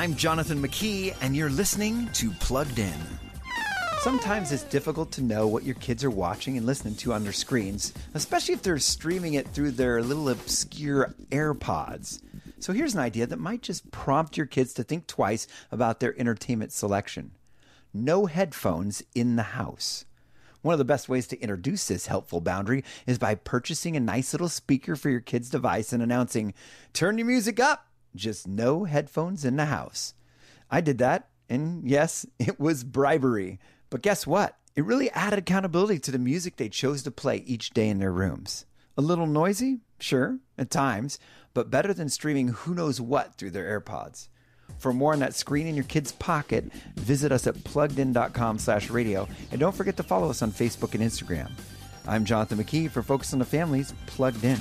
I'm Jonathan McKee, and you're listening to Plugged In. Sometimes it's difficult to know what your kids are watching and listening to on their screens, especially if they're streaming it through their little obscure AirPods. So here's an idea that might just prompt your kids to think twice about their entertainment selection. No headphones in the house. One of the best ways to introduce this helpful boundary is by purchasing a nice little speaker for your kid's device and announcing, Turn your music up, just no headphones in the house. I did that, and yes, it was bribery. But guess what? It really added accountability to the music they chose to play each day in their rooms. A little noisy? Sure, at times, but better than streaming who knows what through their AirPods. For more on that screen in your kid's pocket, visit us at pluggedin.com slash radio, and don't forget to follow us on Facebook and Instagram. I'm Jonathan McKee for Focus on the Family's Plugged In.